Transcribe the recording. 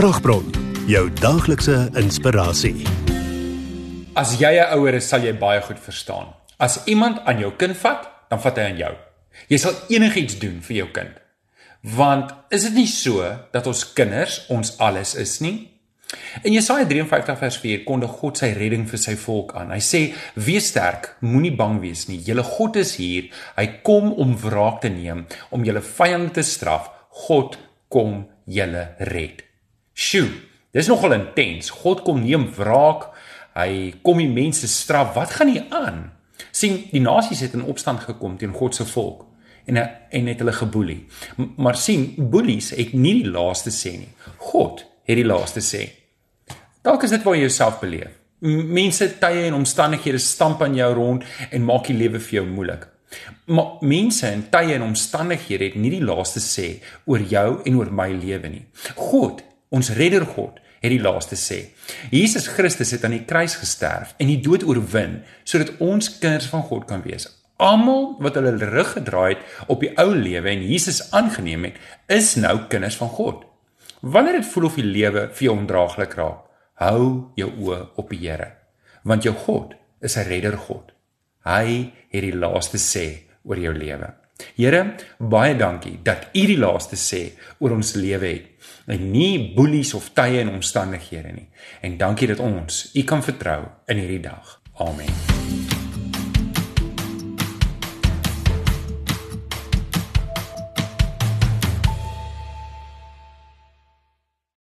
Kragbron, jou daaglikse inspirasie. As jy 'n ouer is, sal jy baie goed verstaan. As iemand aan jou kind vat, dan vat hy aan jou. Jy sal enigiets doen vir jou kind. Want is dit nie so dat ons kinders ons alles is nie? In Jesaja 53 vers 4 kondig God sy redding vir sy volk aan. Hy sê: "Wees sterk, moenie bang wees nie. Julle God is hier. Hy kom om wraak te neem, om julle vyande te straf. God kom julle red." Sjoe, dis nogal intens. God kom neem wraak. Hy kom die mense straf. Wat gaan hier aan? sien die nasies het in opstand gekom teen God se volk en en het hulle geboelie. Maar sien, boelies het nie die laaste sê nie. God het die laaste sê. Dalk is dit waar jy jouself beleef. Mense tye en omstandighede stamp aan jou rond en maak die lewe vir jou moeilik. Maar mense en tye en omstandighede het nie die laaste sê oor jou en oor my lewe nie. God, ons redder God, het die laaste sê. Jesus Christus het aan die kruis gesterf en die dood oorwin sodat ons kinders van God kan wees. Almal wat hulle rug gedraai het op die ou lewe en Jesus aangeneem het, is nou kinders van God. Wanneer dit voel of die lewe vir jou ondraaglik raak, hou jou oë op die Here, want jou God is 'n redder God. Hy het die laaste sê oor jou lewe. Here, baie dankie dat U die laaste sê oor ons lewe het. En nie boelies of tye en omstandighede nie. En dankie dat ons U kan vertrou in hierdie dag. Amen.